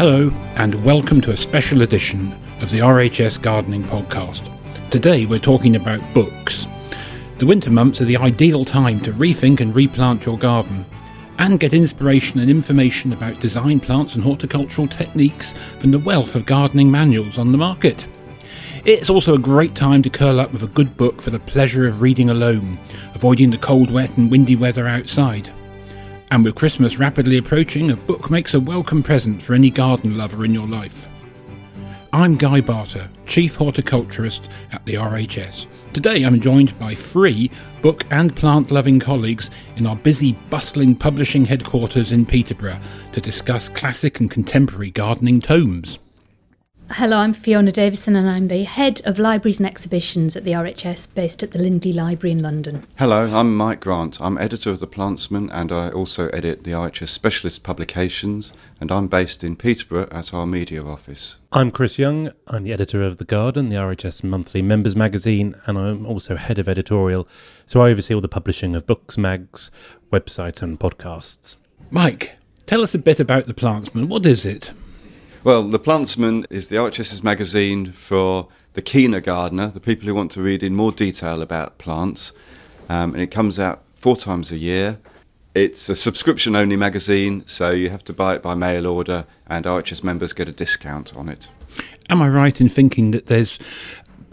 Hello, and welcome to a special edition of the RHS Gardening Podcast. Today we're talking about books. The winter months are the ideal time to rethink and replant your garden and get inspiration and information about design plants and horticultural techniques from the wealth of gardening manuals on the market. It's also a great time to curl up with a good book for the pleasure of reading alone, avoiding the cold, wet, and windy weather outside. And with Christmas rapidly approaching, a book makes a welcome present for any garden lover in your life. I'm Guy Barter, Chief Horticulturist at the RHS. Today I'm joined by three book and plant loving colleagues in our busy, bustling publishing headquarters in Peterborough to discuss classic and contemporary gardening tomes. Hello, I'm Fiona Davison and I'm the head of libraries and exhibitions at the RHS based at the Lindley Library in London. Hello, I'm Mike Grant. I'm editor of The Plantsman and I also edit the RHS specialist publications and I'm based in Peterborough at our media office. I'm Chris Young. I'm the editor of The Garden, the RHS monthly members magazine, and I'm also head of editorial. So I oversee all the publishing of books, mags, websites, and podcasts. Mike, tell us a bit about The Plantsman. What is it? Well, The Plantsman is the RHS's magazine for the keener gardener, the people who want to read in more detail about plants. Um, and it comes out four times a year. It's a subscription only magazine, so you have to buy it by mail order, and RHS members get a discount on it. Am I right in thinking that there's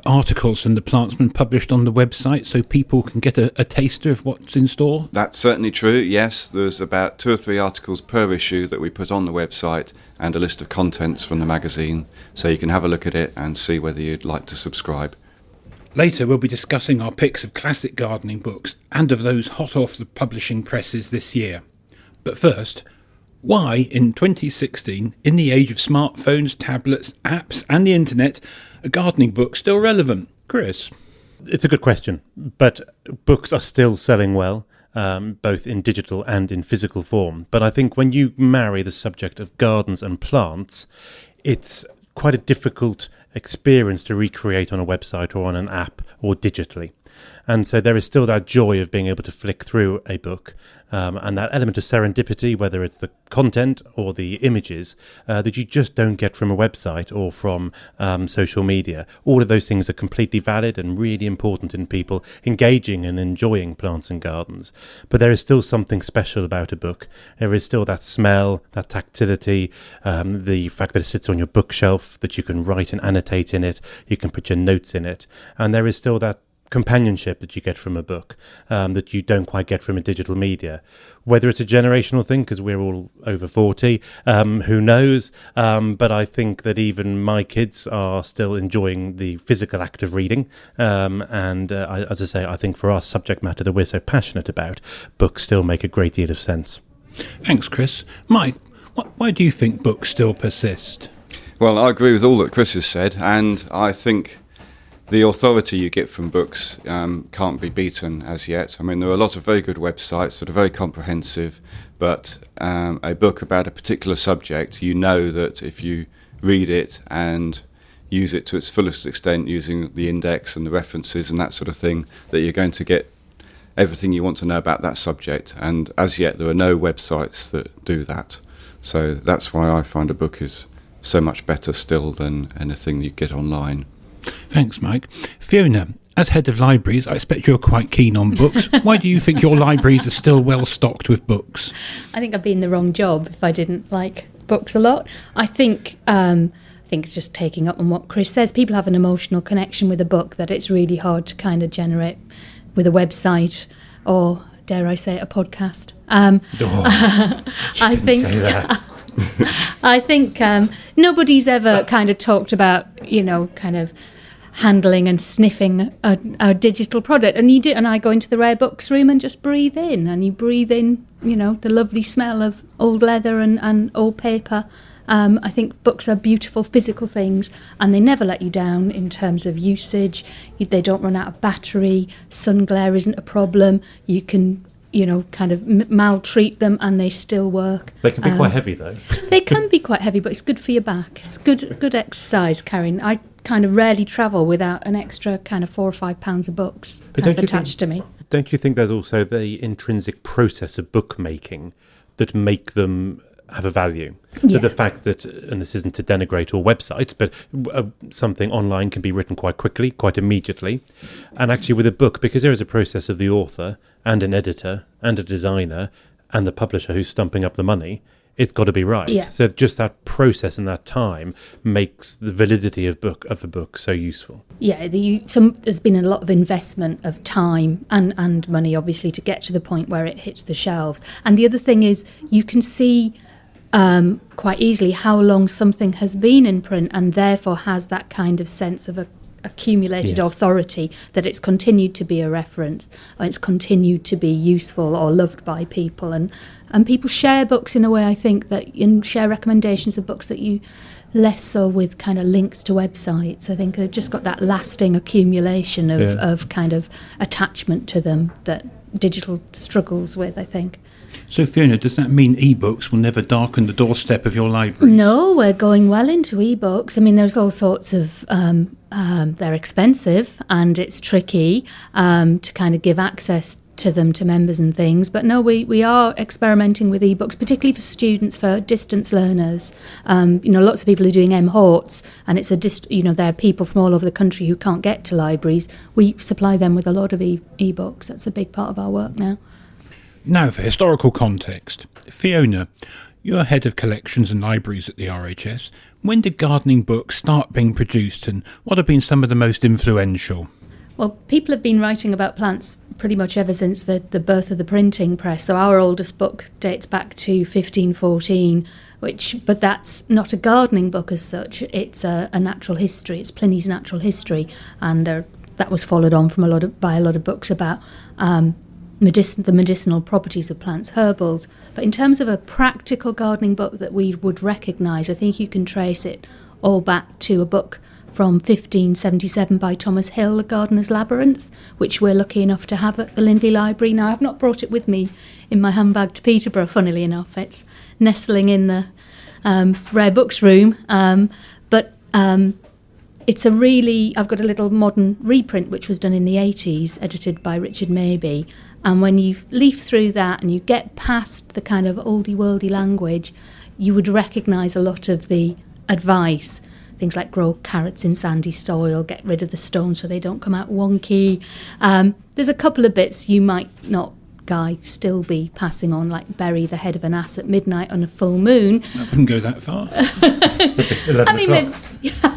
articles from the Plantsman published on the website so people can get a, a, taster of what's in store? That's certainly true, yes. There's about two or three articles per issue that we put on the website and a list of contents from the magazine, so you can have a look at it and see whether you'd like to subscribe. Later, we'll be discussing our picks of classic gardening books and of those hot off the publishing presses this year. But first, why in 2016, in the age of smartphones, tablets, apps, and the internet, a gardening book still relevant? Chris? It's a good question, but books are still selling well. Um, both in digital and in physical form. But I think when you marry the subject of gardens and plants, it's quite a difficult experience to recreate on a website or on an app or digitally. And so there is still that joy of being able to flick through a book um, and that element of serendipity, whether it's the content or the images, uh, that you just don't get from a website or from um, social media. All of those things are completely valid and really important in people engaging and enjoying plants and gardens. But there is still something special about a book. There is still that smell, that tactility, um, the fact that it sits on your bookshelf, that you can write and annotate in it, you can put your notes in it. And there is still that companionship that you get from a book um, that you don't quite get from a digital media. Whether it's a generational thing, because we're all over 40, um, who knows? Um, but I think that even my kids are still enjoying the physical act of reading. Um, and uh, I, as I say, I think for our subject matter that we're so passionate about, books still make a great deal of sense. Thanks, Chris. Mike, wh- why do you think books still persist? Well, I agree with all that Chris has said, and I think the authority you get from books um, can't be beaten as yet. I mean, there are a lot of very good websites that are very comprehensive, but um, a book about a particular subject, you know that if you read it and use it to its fullest extent using the index and the references and that sort of thing, that you're going to get everything you want to know about that subject. And as yet, there are no websites that do that. So that's why I find a book is so much better still than anything you get online. Thanks, Mike. Fiona, As head of libraries, I expect you're quite keen on books. Why do you think your libraries are still well stocked with books? I think I'd be in the wrong job if I didn't like books a lot. I think um, I think it's just taking up on what Chris says. People have an emotional connection with a book that it's really hard to kind of generate with a website or dare I say it, a podcast. Um, Oh, I think. I think um, nobody's ever kind of talked about, you know, kind of handling and sniffing a, a digital product. And you do, and I go into the rare books room and just breathe in, and you breathe in, you know, the lovely smell of old leather and, and old paper. Um, I think books are beautiful physical things, and they never let you down in terms of usage. You, they don't run out of battery. Sun glare isn't a problem. You can, you know, kind of m- maltreat them, and they still work. They can be Um, quite heavy though. they can be quite heavy, but it's good for your back. It's good good exercise carrying. I kind of rarely travel without an extra kind of four or five pounds of books But kind of don't think- attached to me. Don't you think there's also the intrinsic process of bookmaking that make them have a value? Yeah. So the fact that, and this isn't to denigrate all websites, but uh, something online can be written quite quickly, quite immediately. And actually, with a book, because there is a process of the author and an editor and a designer and the publisher who's stumping up the money, it's got to be right. Yeah. So just that process and that time makes the validity of book of a book so useful. Yeah, the, you, some there's been a lot of investment of time and and money, obviously, to get to the point where it hits the shelves. And the other thing is, you can see um, quite easily how long something has been in print, and therefore has that kind of sense of a accumulated Yes. authority that it's continued to be a reference or it's continued to be useful or loved by people and and people share books in a way I think that and share recommendations of books that you less so with kind of links to websites I think they've just got that lasting accumulation of, Yeah. of kind of attachment to them that digital struggles with I think So, Fiona, does that mean ebooks will never darken the doorstep of your library? No, we're going well into ebooks. I mean, there's all sorts of. Um, um, they're expensive and it's tricky um, to kind of give access to them to members and things. But no, we, we are experimenting with ebooks, particularly for students, for distance learners. Um, you know, lots of people are doing MHORTS, and it's a dist- you know there are people from all over the country who can't get to libraries. We supply them with a lot of e- ebooks. That's a big part of our work now. Now, for historical context, Fiona, you're head of collections and libraries at the RHS. When did gardening books start being produced, and what have been some of the most influential? Well, people have been writing about plants pretty much ever since the, the birth of the printing press. So our oldest book dates back to 1514, which, but that's not a gardening book as such. It's a, a natural history. It's Pliny's Natural History, and there, that was followed on from a lot of by a lot of books about um, the medicinal properties of plants, herbals. But in terms of a practical gardening book that we would recognise, I think you can trace it all back to a book from 1577 by Thomas Hill, The Gardener's Labyrinth, which we're lucky enough to have at the Lindley Library. Now, I've not brought it with me in my handbag to Peterborough, funnily enough. It's nestling in the um, rare books room. Um, but um, it's a really I've got a little modern reprint which was done in the 80s edited by Richard Mabey and when you leaf through that and you get past the kind of oldie worldy language you would recognize a lot of the advice. Things like grow carrots in sandy soil get rid of the stones so they don't come out wonky. Um, there's a couple of bits you might not guy still be passing on like bury the head of an ass at midnight on a full moon. I wouldn't go that far. I mean, maybe, yeah,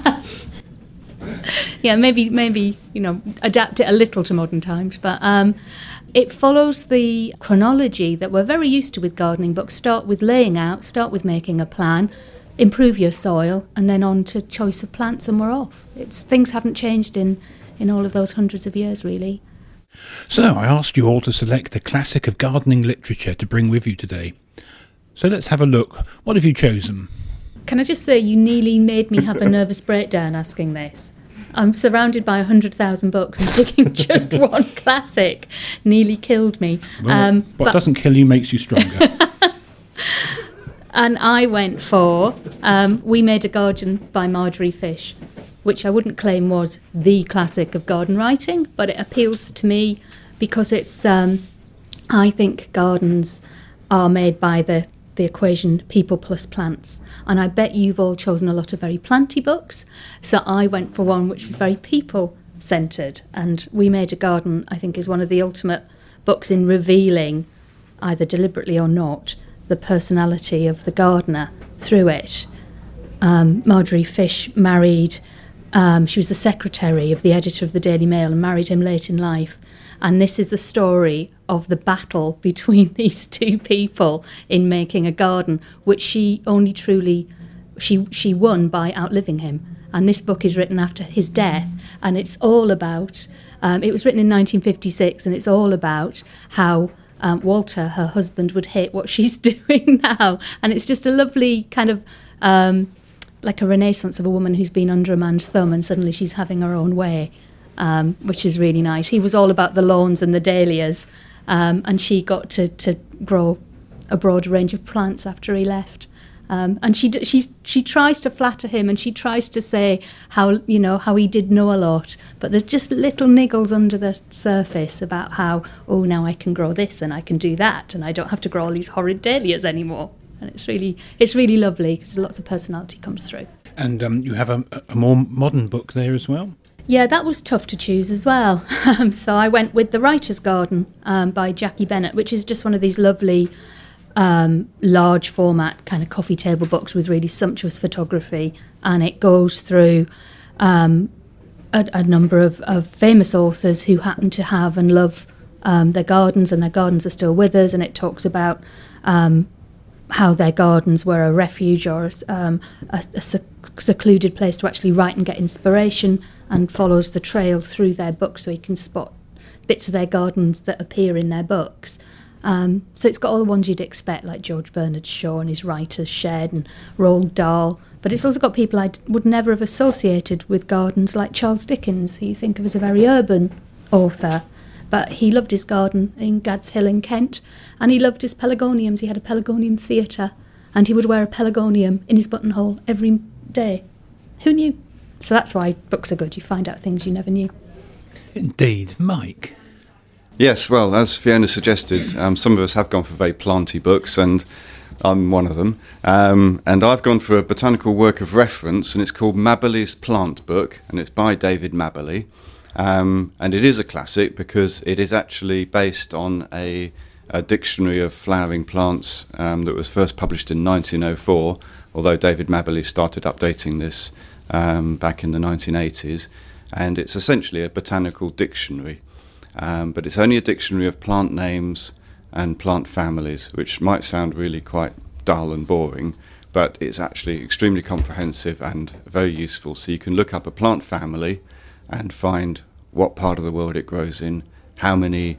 maybe, maybe you know, adapt it a little to modern times, but um, it follows the chronology that we're very used to with gardening books. Start with laying out, start with making a plan, improve your soil, and then on to choice of plants, and we're off. It's things haven't changed in in all of those hundreds of years, really. So, I asked you all to select a classic of gardening literature to bring with you today. So, let's have a look. What have you chosen? Can I just say, you nearly made me have a nervous breakdown asking this. I'm surrounded by 100,000 books and picking just one classic nearly killed me. Um, what but, doesn't kill you makes you stronger. and I went for um, We Made a Garden by Margery Fish, which I wouldn't claim was the classic of garden writing, but it appeals to me because it's, um, I think gardens are made by the, the equation people plus plants. And I bet you've all chosen a lot of very planty books. So I went for one which was very people centred. And We Made a Garden, I think, is one of the ultimate books in revealing, either deliberately or not, the personality of the gardener through it. Um, Margery Fish married, um, she was the secretary of the editor of the Daily Mail and married him late in life. And this is the story of the battle between these two people in making a garden, which she only truly she she won by outliving him. And this book is written after his death, and it's all about. Um, it was written in 1956, and it's all about how um, Walter, her husband, would hate what she's doing now. And it's just a lovely kind of um, like a renaissance of a woman who's been under a man's thumb, and suddenly she's having her own way, um, which is really nice. He was all about the lawns and the dahlias, um, and she got to, to grow a broad range of plants after he left. Um, and she she she tries to flatter him, and she tries to say how you know how he did know a lot, but there's just little niggles under the surface about how oh now I can grow this and I can do that, and I don't have to grow all these horrid dahlias anymore. And it's really it's really lovely because lots of personality comes through. And um, you have a, a more modern book there as well. Yeah, that was tough to choose as well. Um, so I went with The Writer's Garden um, by Jackie Bennett, which is just one of these lovely um, large format kind of coffee table books with really sumptuous photography, and it goes through um, a, a, number of, of, famous authors who happen to have and love um, their gardens, and their gardens are still with us, and it talks about um, how their gardens were a refuge or a, a, a secluded place to actually write and get inspiration, and follows the trail through their books so he can spot bits of their gardens that appear in their books. Um, so it's got all the ones you'd expect, like George Bernard Shaw and his writer's shed and Roald Dahl. But it's also got people I would never have associated with gardens, like Charles Dickens, who you think of as a very urban author. But he loved his garden in Gad's Hill in Kent, and he loved his pelargoniums. He had a pelargonium theatre, and he would wear a pelargonium in his buttonhole every day. Who knew? So that's why books are good. You find out things you never knew. Indeed. Mike, Yes, well, as Fiona suggested, um, some of us have gone for very planty books, and I'm one of them. Um, and I've gone for a botanical work of reference, and it's called Mabberley's Plant Book, and it's by David Mabberley. Um, and it is a classic because it is actually based on a, a dictionary of flowering plants um, that was first published in 1904, although David Mabberley started updating this um, back in the 1980s. And it's essentially a botanical dictionary. Um, but it's only a dictionary of plant names and plant families, which might sound really quite dull and boring, but it's actually extremely comprehensive and very useful. So you can look up a plant family and find what part of the world it grows in, how many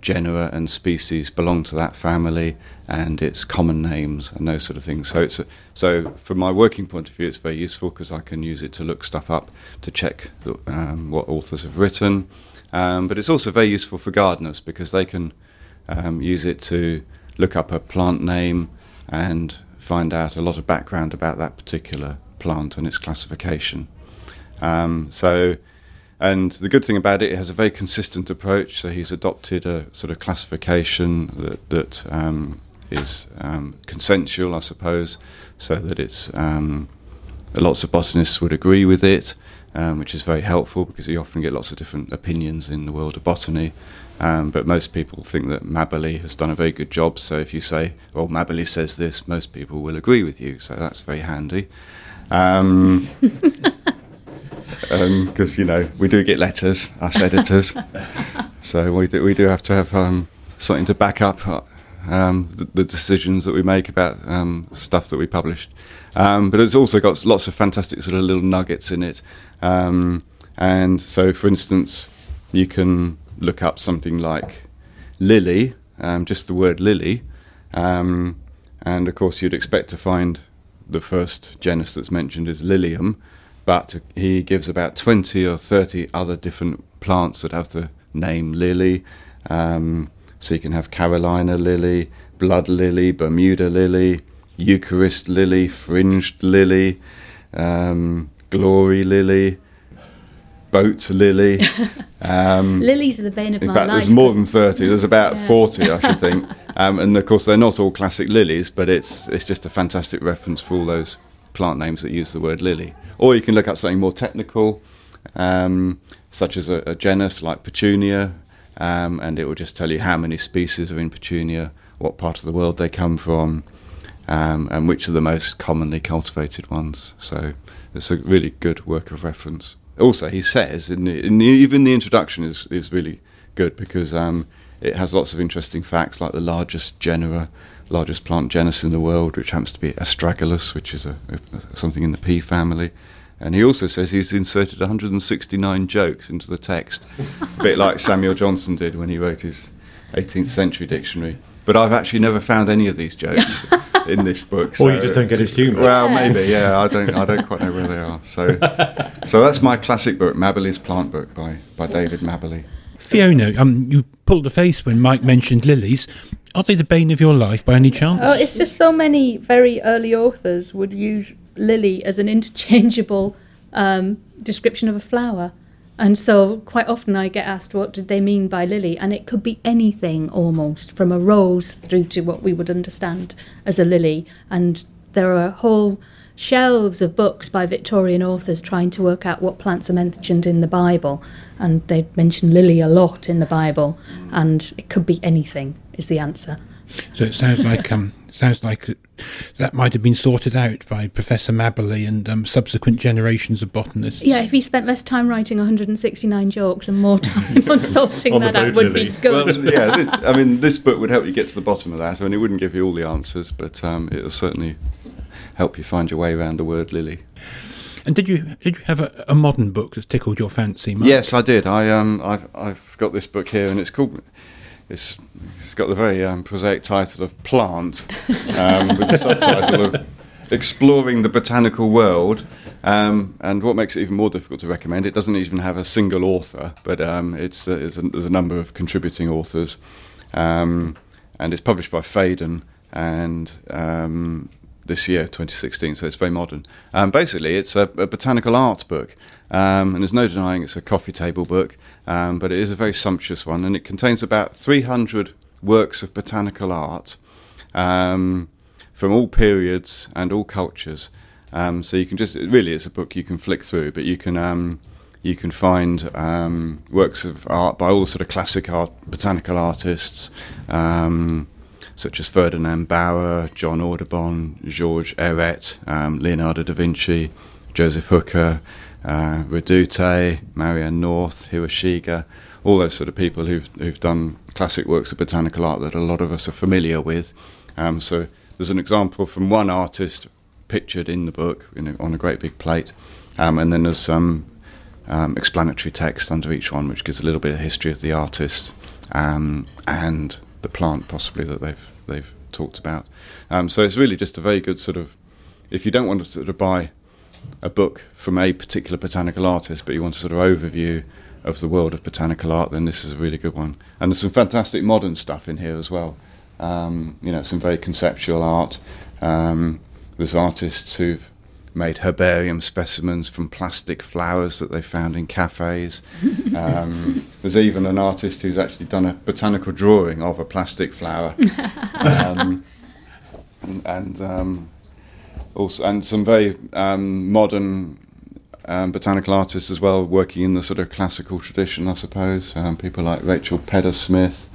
genera and species belong to that family, and its common names and those sort of things. So it's a, so from my working point of view, it's very useful because I can use it to look stuff up to check um, what authors have written. Um, but it's also very useful for gardeners because they can um, use it to look up a plant name and find out a lot of background about that particular plant and its classification. Um, so, and the good thing about it, it has a very consistent approach. So he's adopted a sort of classification that, that um, is um, consensual, I suppose, so that it's um, lots of botanists would agree with it um, which is very helpful because you often get lots of different opinions in the world of botany. Um, but most people think that Mabberley has done a very good job. So if you say, well, Mabberley says this, most people will agree with you. So that's very handy. Because, um, you know, we do get letters, us editors. so we do, we do have to have um, something to back up um, the, the, decisions that we make about um, stuff that we published. Um, but it's also got lots of fantastic sort of little nuggets in it. Um, and so, for instance, you can look up something like lily, um, just the word lily, um, and of course, you'd expect to find the first genus that's mentioned is Lilium, but he gives about 20 or 30 other different plants that have the name lily. Um, so you can have Carolina lily, blood lily, Bermuda lily, Eucharist lily, fringed lily, um, glory lily, boat lily. Um, Lilies are the bane of in my fact, life. there's more than 30. There's about yeah. 40, I should think. Um, and of course, they're not all classic lilies, but it's, it's just a fantastic reference for all those plant names that use the word lily. Or you can look up something more technical. um, such as a, a, genus like Petunia, um, and it will just tell you how many species are in Petunia, what part of the world they come from, um, and which are the most commonly cultivated ones. So it's a really good work of reference. Also, he says, in, the, in the, even the introduction is, is really good because um, it has lots of interesting facts like the largest genera, largest plant genus in the world, which happens to be Astragalus, which is a, a, something in the pea family. And he also says he's inserted 169 jokes into the text, a bit like Samuel Johnson did when he wrote his 18th century dictionary. But I've actually never found any of these jokes in this book. So, or you just don't get his humour. Well, maybe, yeah. I don't, I don't quite know where they are. So, so that's my classic book, Mabberley's Plant Book by, by David Mabberley. Fiona, um, you pulled a face when Mike mentioned lilies. Are they the bane of your life by any chance? Oh, it's just so many very early authors would use lily as an interchangeable um, description of a flower. And so quite often I get asked what did they mean by lily? And it could be anything almost from a rose through to what we would understand as a lily. And there are whole shelves of books by Victorian authors trying to work out what plants are mentioned in the Bible. And they mention lily a lot in the Bible. And it could be anything is the answer. So it sounds like um, sounds like that might have been sorted out by Professor Mabberley and um, subsequent generations of botanists. Yeah, if he spent less time writing 169 jokes and more time on sorting on that out, would be good. Well, yeah, th- I mean, this book would help you get to the bottom of that. I mean, it wouldn't give you all the answers, but um, it'll certainly help you find your way around the word lily. And did you did you have a, a modern book that's tickled your fancy? Mark? Yes, I did. I um I've I've got this book here, and it's called it's, it's got the very um, prosaic title of Plant, um, with the subtitle of Exploring the Botanical World. Um, and what makes it even more difficult to recommend, it doesn't even have a single author, but um, it's, uh, it's a, there's a number of contributing authors. Um, and it's published by Phaidon, and um, this year, 2016, so it's very modern. Um, basically, it's a, a, botanical art book, um, and there's no denying it's a coffee table book, um, but it is a very sumptuous one, and it contains about 300 works of botanical art um, from all periods and all cultures. Um, so you can just really, it's a book you can flick through, but you can um, you can find works of art by all sort of classic art, botanical artists, um, such as Ferdinand Bauer, John Audubon, Georg Ehret, um, Leonardo da Vinci, Joseph Hooker, uh, Redoute, Marianne North, Hiroshige, all those sort of people who've, who've done classic works of botanical art that a lot of us are familiar with. Um, so there's an example from one artist pictured in the book a, on a great big plate, um, and then there's some um, explanatory text under each one, which gives a little bit of history of the artist um, and the plant, possibly that they've they've talked about. Um, so it's really just a very good sort of, if you don't want to sort of buy a book from a particular botanical artist, but you want a sort of overview of the world of botanical art, then this is a really good one. And there's some fantastic modern stuff in here as well. Um, you know, some very conceptual art. Um, there's artists who've made herbarium specimens from plastic flowers that they found in cafes. Um, there's even an artist who's actually done a botanical drawing of a plastic flower. Um, and, and um, also, and some very um, modern um, botanical artists as well, working in the sort of classical tradition, I suppose. Um, people like Rachel Pedder Smith,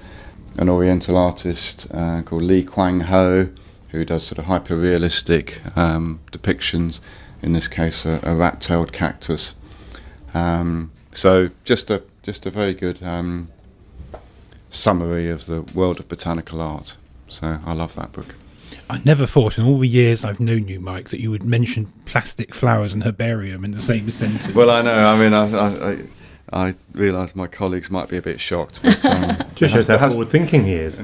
an Oriental artist uh, called Lee Kwang Ho, who does sort of hyper realistic um, depictions. In this case, a, a rat-tailed cactus. Um, so, just a just a very good um, summary of the world of botanical art. So, I love that book. I never thought in all the years I've known you, Mike, that you would mention plastic flowers and herbarium in the same sentence. Well, I know. I mean, I, I, I realise my colleagues might be a bit shocked. But, um, Just shows how forward thinking he is.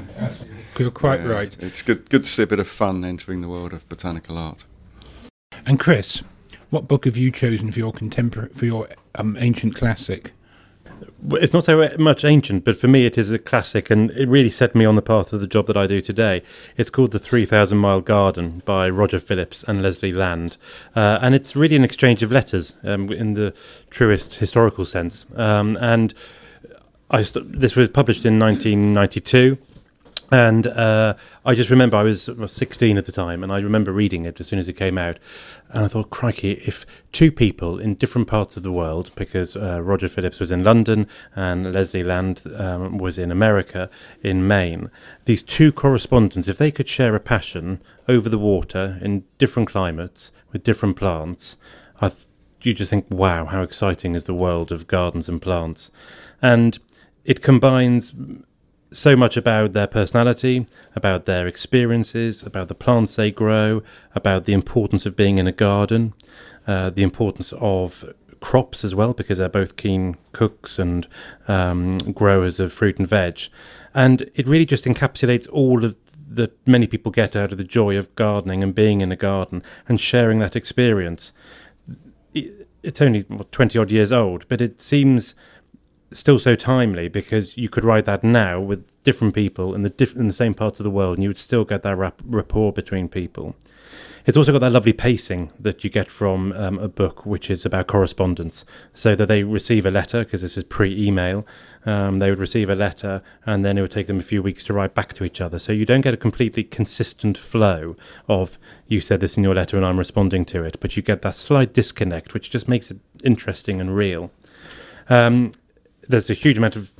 You're quite yeah, right. It's good, good to see a bit of fun entering the world of botanical art. And Chris, what book have you chosen for your contemporary for your um, ancient classic? it's not so much ancient, but for me it is a classic, and it really set me on the path of the job that I do today. It's called The 3000 Mile Garden by Roger Phillips and Leslie Land, uh, and it's really an exchange of letters um, in the truest historical sense. Um, and st- this was published in 1992. And uh, I just remember I was 16 at the time, and I remember reading it as soon as it came out. And I thought, crikey, if two people in different parts of the world, because uh, Roger Phillips was in London and Leslie Land um, was in America, in Maine, these two correspondents, if they could share a passion over the water in different climates with different plants, I th- you just think, wow, how exciting is the world of gardens and plants. And it combines so much about their personality, about their experiences, about the plants they grow, about the importance of being in a garden, uh, the importance of crops as well, because they're both keen cooks and um, growers of fruit and veg. And it really just encapsulates all of that many people get out of the joy of gardening and being in a garden and sharing that experience. It's only 20 odd years old, but it seems still so timely because you could write that now with different people in the diff- in the same parts of the world, and you would still get that rap- rapport between people. It's also got that lovely pacing that you get from um, a book which is about correspondence, so that they receive a letter because this is pre-email. Um, they would receive a letter, and then it would take them a few weeks to write back to each other. So you don't get a completely consistent flow of you said this in your letter and I'm responding to it, but you get that slight disconnect, which just makes it interesting and real. Um, there's a huge amount of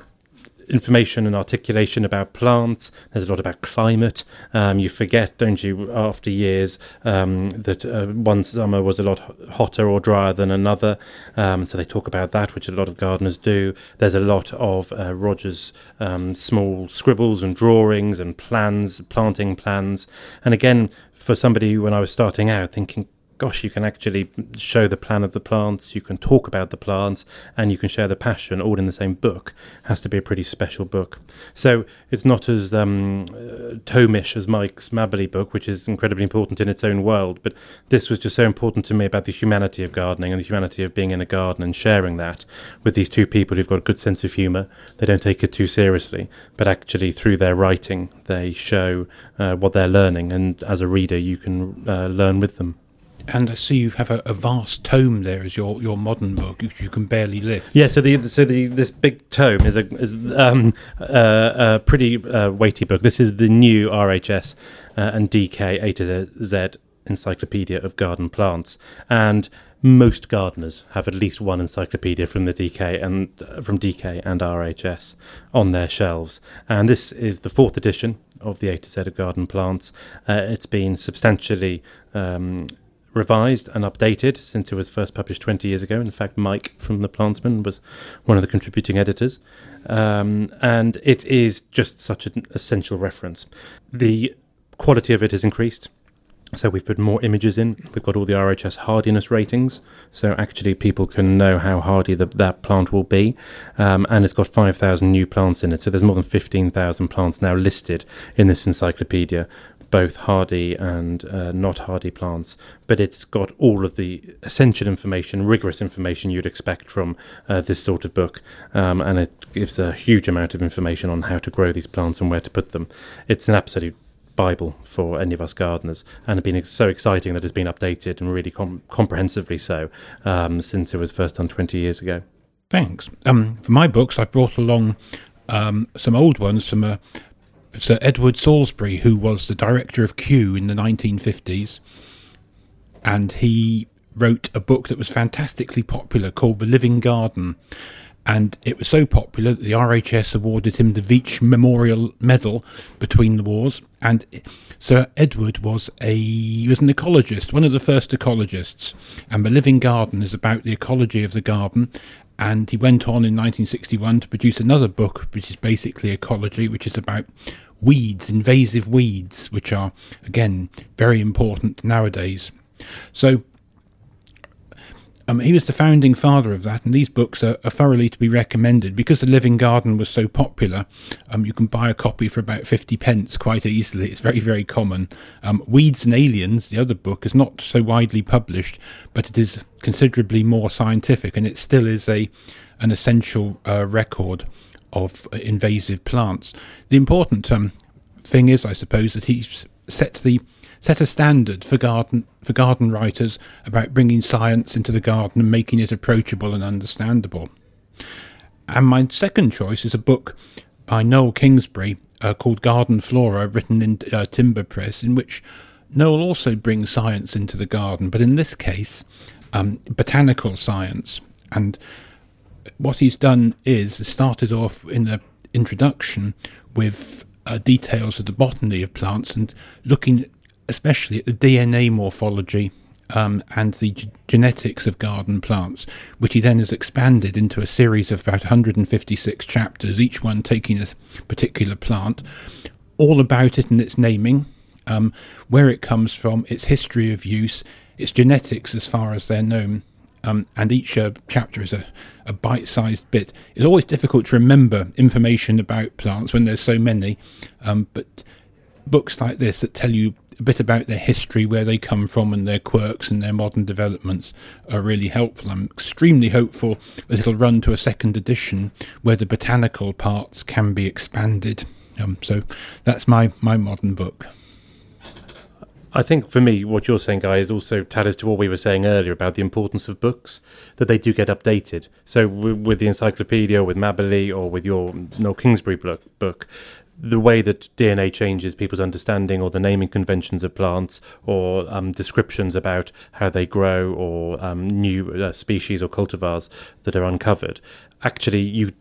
information and articulation about plants. There's a lot about climate. Um, you forget, don't you, after years, um, that uh, one summer was a lot hotter or drier than another. Um, so they talk about that, which a lot of gardeners do. There's a lot of uh, Roger's um, small scribbles and drawings and plans, planting plans. And again, for somebody when I was starting out, thinking, gosh, you can actually show the plan of the plants, you can talk about the plants, and you can share the passion all in the same book. It has to be a pretty special book. So it's not as um, uh, tomish as Mike's Mabberley book, which is incredibly important in its own world. But this was just so important to me about the humanity of gardening and the humanity of being in a garden and sharing that with these two people who've got a good sense of humour. They don't take it too seriously, but actually through their writing, they show uh, what they're learning, and as a reader, you can uh, learn with them. And I see you have a, a, vast tome there as your, your modern book, which you can barely lift. Yeah, so the so the this big tome is a is um, uh, a pretty uh, weighty book. This is the new RHS uh, and DK A to Z Encyclopedia of Garden Plants, and most gardeners have at least one encyclopedia from the DK and uh, from DK and RHS on their shelves. And this is the fourth edition of the A to Z of Garden Plants. Uh, it's been substantially um, revised and updated since it was first published 20 years ago. In fact, Mike from The Plantsman was one of the contributing editors. Um, and it is just such an essential reference. The quality of it has increased. So we've put more images in. We've got all the RHS hardiness ratings, so actually people can know how hardy the, that plant will be. Um, and it's got 5,000 new plants in it, so there's more than 15,000 plants now listed in this encyclopedia, both hardy and uh, not hardy plants, but it's got all of the essential information, rigorous information you'd expect from uh, this sort of book, um, and it gives a huge amount of information on how to grow these plants and where to put them. It's an absolute Bible for any of us gardeners, and it's been so exciting that it's been updated and really com- comprehensively so um, since it was first done 20 years ago. Thanks. Um, for my books, I've brought along um, some old ones from a Sir Edward Salisbury, who was the director of Kew in the 1950s, and he wrote a book that was fantastically popular called The Living Garden. And it was so popular that the RHS awarded him the Veitch Memorial Medal between the wars. And Sir Edward was a he was an ecologist, one of the first ecologists. And The Living Garden is about the ecology of the garden and he went on in 1961 to produce another book, which is basically ecology, which is about weeds, invasive weeds, which are, again, very important nowadays. So, um, he was the founding father of that, and these books are, are, thoroughly to be recommended. Because The Living Garden was so popular, um, you can buy a copy for about 50 pence quite easily. It's very, very common. Um, Weeds and Aliens, the other book, is not so widely published, but it is considerably more scientific, and it still is a an essential uh, record of invasive plants. The important um, thing is, I suppose, that he sets the set a standard for garden for garden writers about bringing science into the garden and making it approachable and understandable. And my second choice is a book by Noel Kingsbury, uh, called Garden Flora, written in uh, Timber Press, in which Noel also brings science into the garden, but in this case, um, botanical science. And what he's done is started off in the introduction with uh, details of the botany of plants and looking especially at the DNA morphology um, and the g- genetics of garden plants, which he then has expanded into a series of about 156 chapters, each one taking a particular plant, all about it and its naming, um, where it comes from, its history of use, its genetics as far as they're known. Um, and each uh, chapter is a, a bite sized bit. It's always difficult to remember information about plants when there's so many, um, but books like this that tell you a bit about their history, where they come from, and their quirks and their modern developments are really helpful. I'm extremely hopeful that it'll run to a second edition where the botanical parts can be expanded. Um, so that's my, my modern book. I think for me, what you're saying, Guy, is also tallies to what we were saying earlier about the importance of books, that they do get updated. So with the encyclopedia, with Mabberley, or with your Noel Kingsbury book, the way that DNA changes people's understanding or the naming conventions of plants or um, descriptions about how they grow or um, new uh, species or cultivars that are uncovered, actually you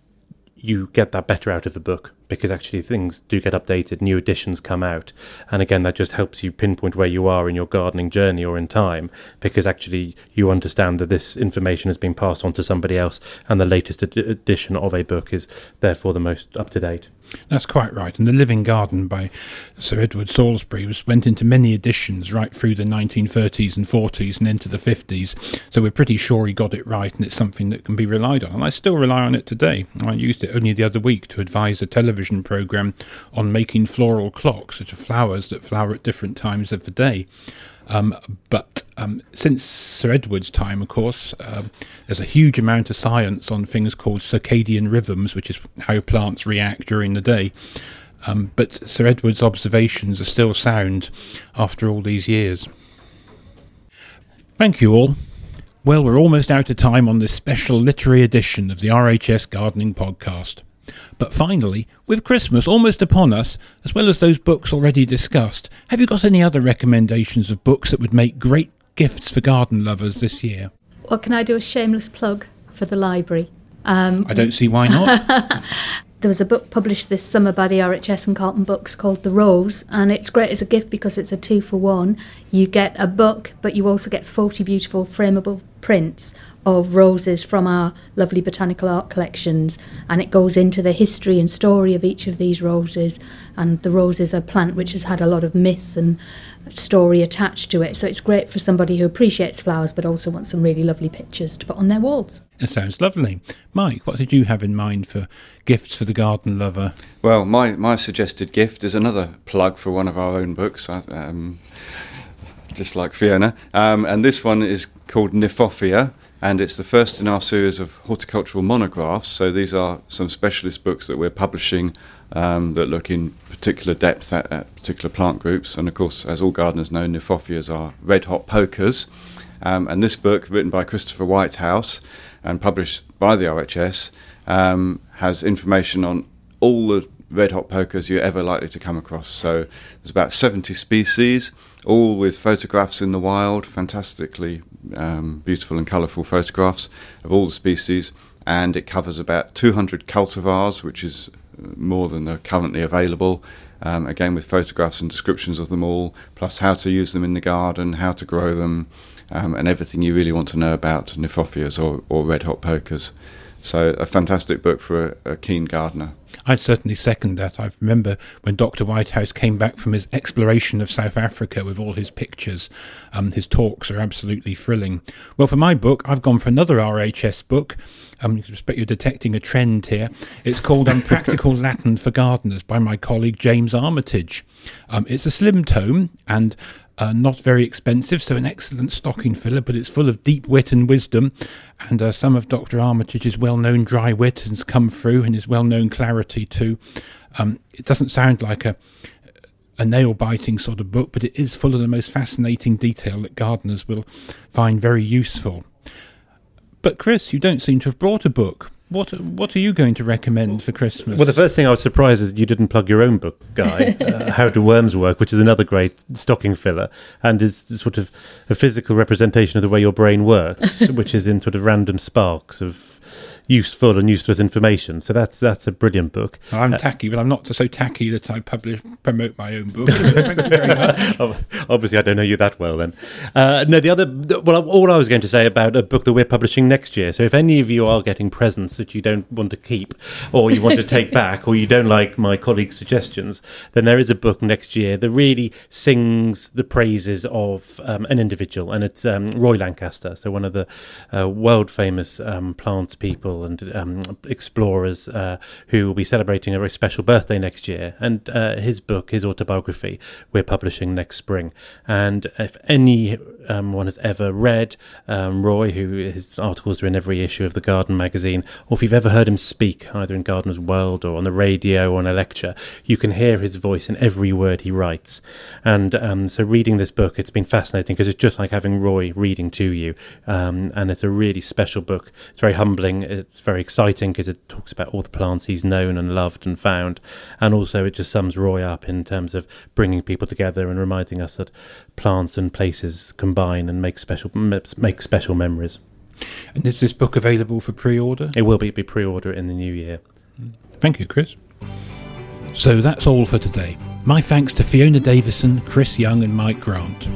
you get that better out of the book because actually things do get updated, new editions come out. And again, that just helps you pinpoint where you are in your gardening journey or in time because actually you understand that this information has been passed on to somebody else and the latest ed- edition of a book is therefore the most up to date. That's quite right. And The Living Garden by Sir Edward Salisbury was, went into many editions right through the 1930s and 40s and into the 50s. So we're pretty sure he got it right and it's something that can be relied on. And I still rely on it today. I used it only the other week to advise a television programme on making floral clocks, which are flowers that flower at different times of the day. Um, but um, since Sir Edward's time, of course, um, there's a huge amount of science on things called circadian rhythms, which is how plants react during the day. Um, but Sir Edward's observations are still sound after all these years. Thank you all. Well, we're almost out of time on this special literary edition of the RHS Gardening Podcast. But finally, with Christmas almost upon us, as well as those books already discussed, have you got any other recommendations of books that would make great gifts for garden lovers this year? Well, can I do a shameless plug for the library? Um, I don't see why not. there was a book published this summer by the RHS and Carlton Books called The Rose, and it's great as a gift because it's a two for one. You get a book, but you also get 40 beautiful frameable prints of roses from our lovely botanical art collections, and it goes into the history and story of each of these roses. And the rose is a plant which has had a lot of myth and story attached to it, so it's great for somebody who appreciates flowers but also wants some really lovely pictures to put on their walls. It sounds lovely. Mike, what did you have in mind for gifts for the garden lover? Well, my, my suggested gift is another plug for one of our own books, um, just like Fiona. Um, and this one is called Kniphofia, and it's the first in our series of horticultural monographs. So these are some specialist books that we're publishing um, that look in particular depth at, at, particular plant groups. And of course, as all gardeners know, Kniphofias are red hot pokers. Um, and this book, written by Christopher Whitehouse and published by the RHS, um, has information on all the red hot pokers you're ever likely to come across. So there's about 70 species, all with photographs in the wild, fantastically um, beautiful and colourful photographs of all the species. And it covers about 200 cultivars, which is uh, more than are currently available. Um, again, with photographs and descriptions of them all, plus how to use them in the garden, how to grow them, um, and everything you really want to know about Kniphofias or, or red hot pokers. So, a fantastic book for a, a, keen gardener. I'd certainly second that. I remember when Dr. Whitehouse came back from his exploration of South Africa with all his pictures. Um, his talks are absolutely thrilling. Well, for my book, I've gone for another RHS book. Um, I suspect you're detecting a trend here. It's called um, Practical Latin for Gardeners by my colleague James Armitage. Um, it's a slim tome and uh, not very expensive, so an excellent stocking filler, but it's full of deep wit and wisdom. And uh, some of Dr. Armitage's well known dry wit has come through and his well known clarity too. Um, it doesn't sound like a, a nail biting sort of book, but it is full of the most fascinating detail that gardeners will find very useful. But, Chris, you don't seem to have brought a book. What What are you going to recommend for Christmas? Well, the first thing I was surprised is you didn't plug your own book, Guy, uh, How Do Worms Work, which is another great stocking filler and is sort of a physical representation of the way your brain works, which is in sort of random sparks of useful and useless information. So that's that's a brilliant book. I'm uh, tacky, but I'm not so tacky that I publish promote my own book. Obviously, I don't know you that well. Then, uh, no. The other, well, all I was going to say about a book that we're publishing next year. So if any of you are getting presents that you don't want to keep, or you want to take back, or you don't like my colleagues' suggestions, then there is a book next year that really sings the praises of um, an individual, and it's um, Roy Lancaster. So one of the uh, world famous um, plants people and um, explorers uh, who will be celebrating a very special birthday next year. And uh, his book, his autobiography, we're publishing next spring. And if anyone um, has ever read um, Roy, who his articles are in every issue of the Garden magazine, or if you've ever heard him speak either in Gardener's World or on the radio or in a lecture, you can hear his voice in every word he writes. And um, so, reading this book, it's been fascinating because it's just like having Roy reading to you. Um, and it's a really special book. It's very humbling. It, it's very exciting because it talks about all the plants he's known and loved and found, and also it just sums Roy up in terms of bringing people together and reminding us that plants and places combine and make special make special memories. And is this book available for pre-order? It will be, be pre-order in the new year. Thank you, Chris. So that's all for today. My thanks to Fiona Davison, Chris Young, and Mike Grant.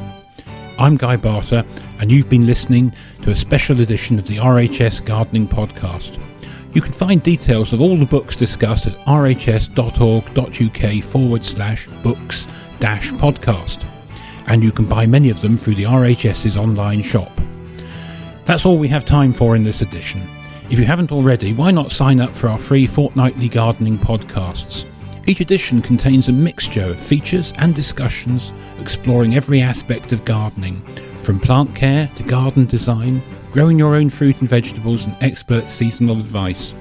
I'm Guy Barter, and you've been listening to a special edition of the RHS Gardening Podcast. You can find details of all the books discussed at rhs.org.uk forward slash books dash podcast, and you can buy many of them through the RHS's online shop. That's all we have time for in this edition. If you haven't already, why not sign up for our free fortnightly gardening podcasts? Each edition contains a mixture of features and discussions exploring every aspect of gardening, from plant care to garden design, growing your own fruit and vegetables, and expert seasonal advice.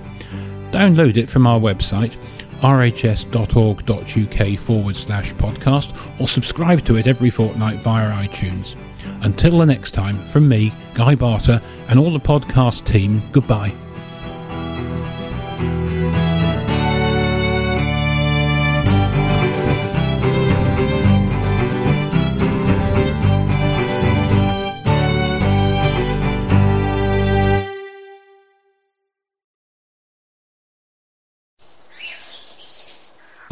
Download it from our website rhs.org.uk forward slash podcast or subscribe to it every fortnight via iTunes. Until the next time, from me, Guy Barter, and all the podcast team, goodbye.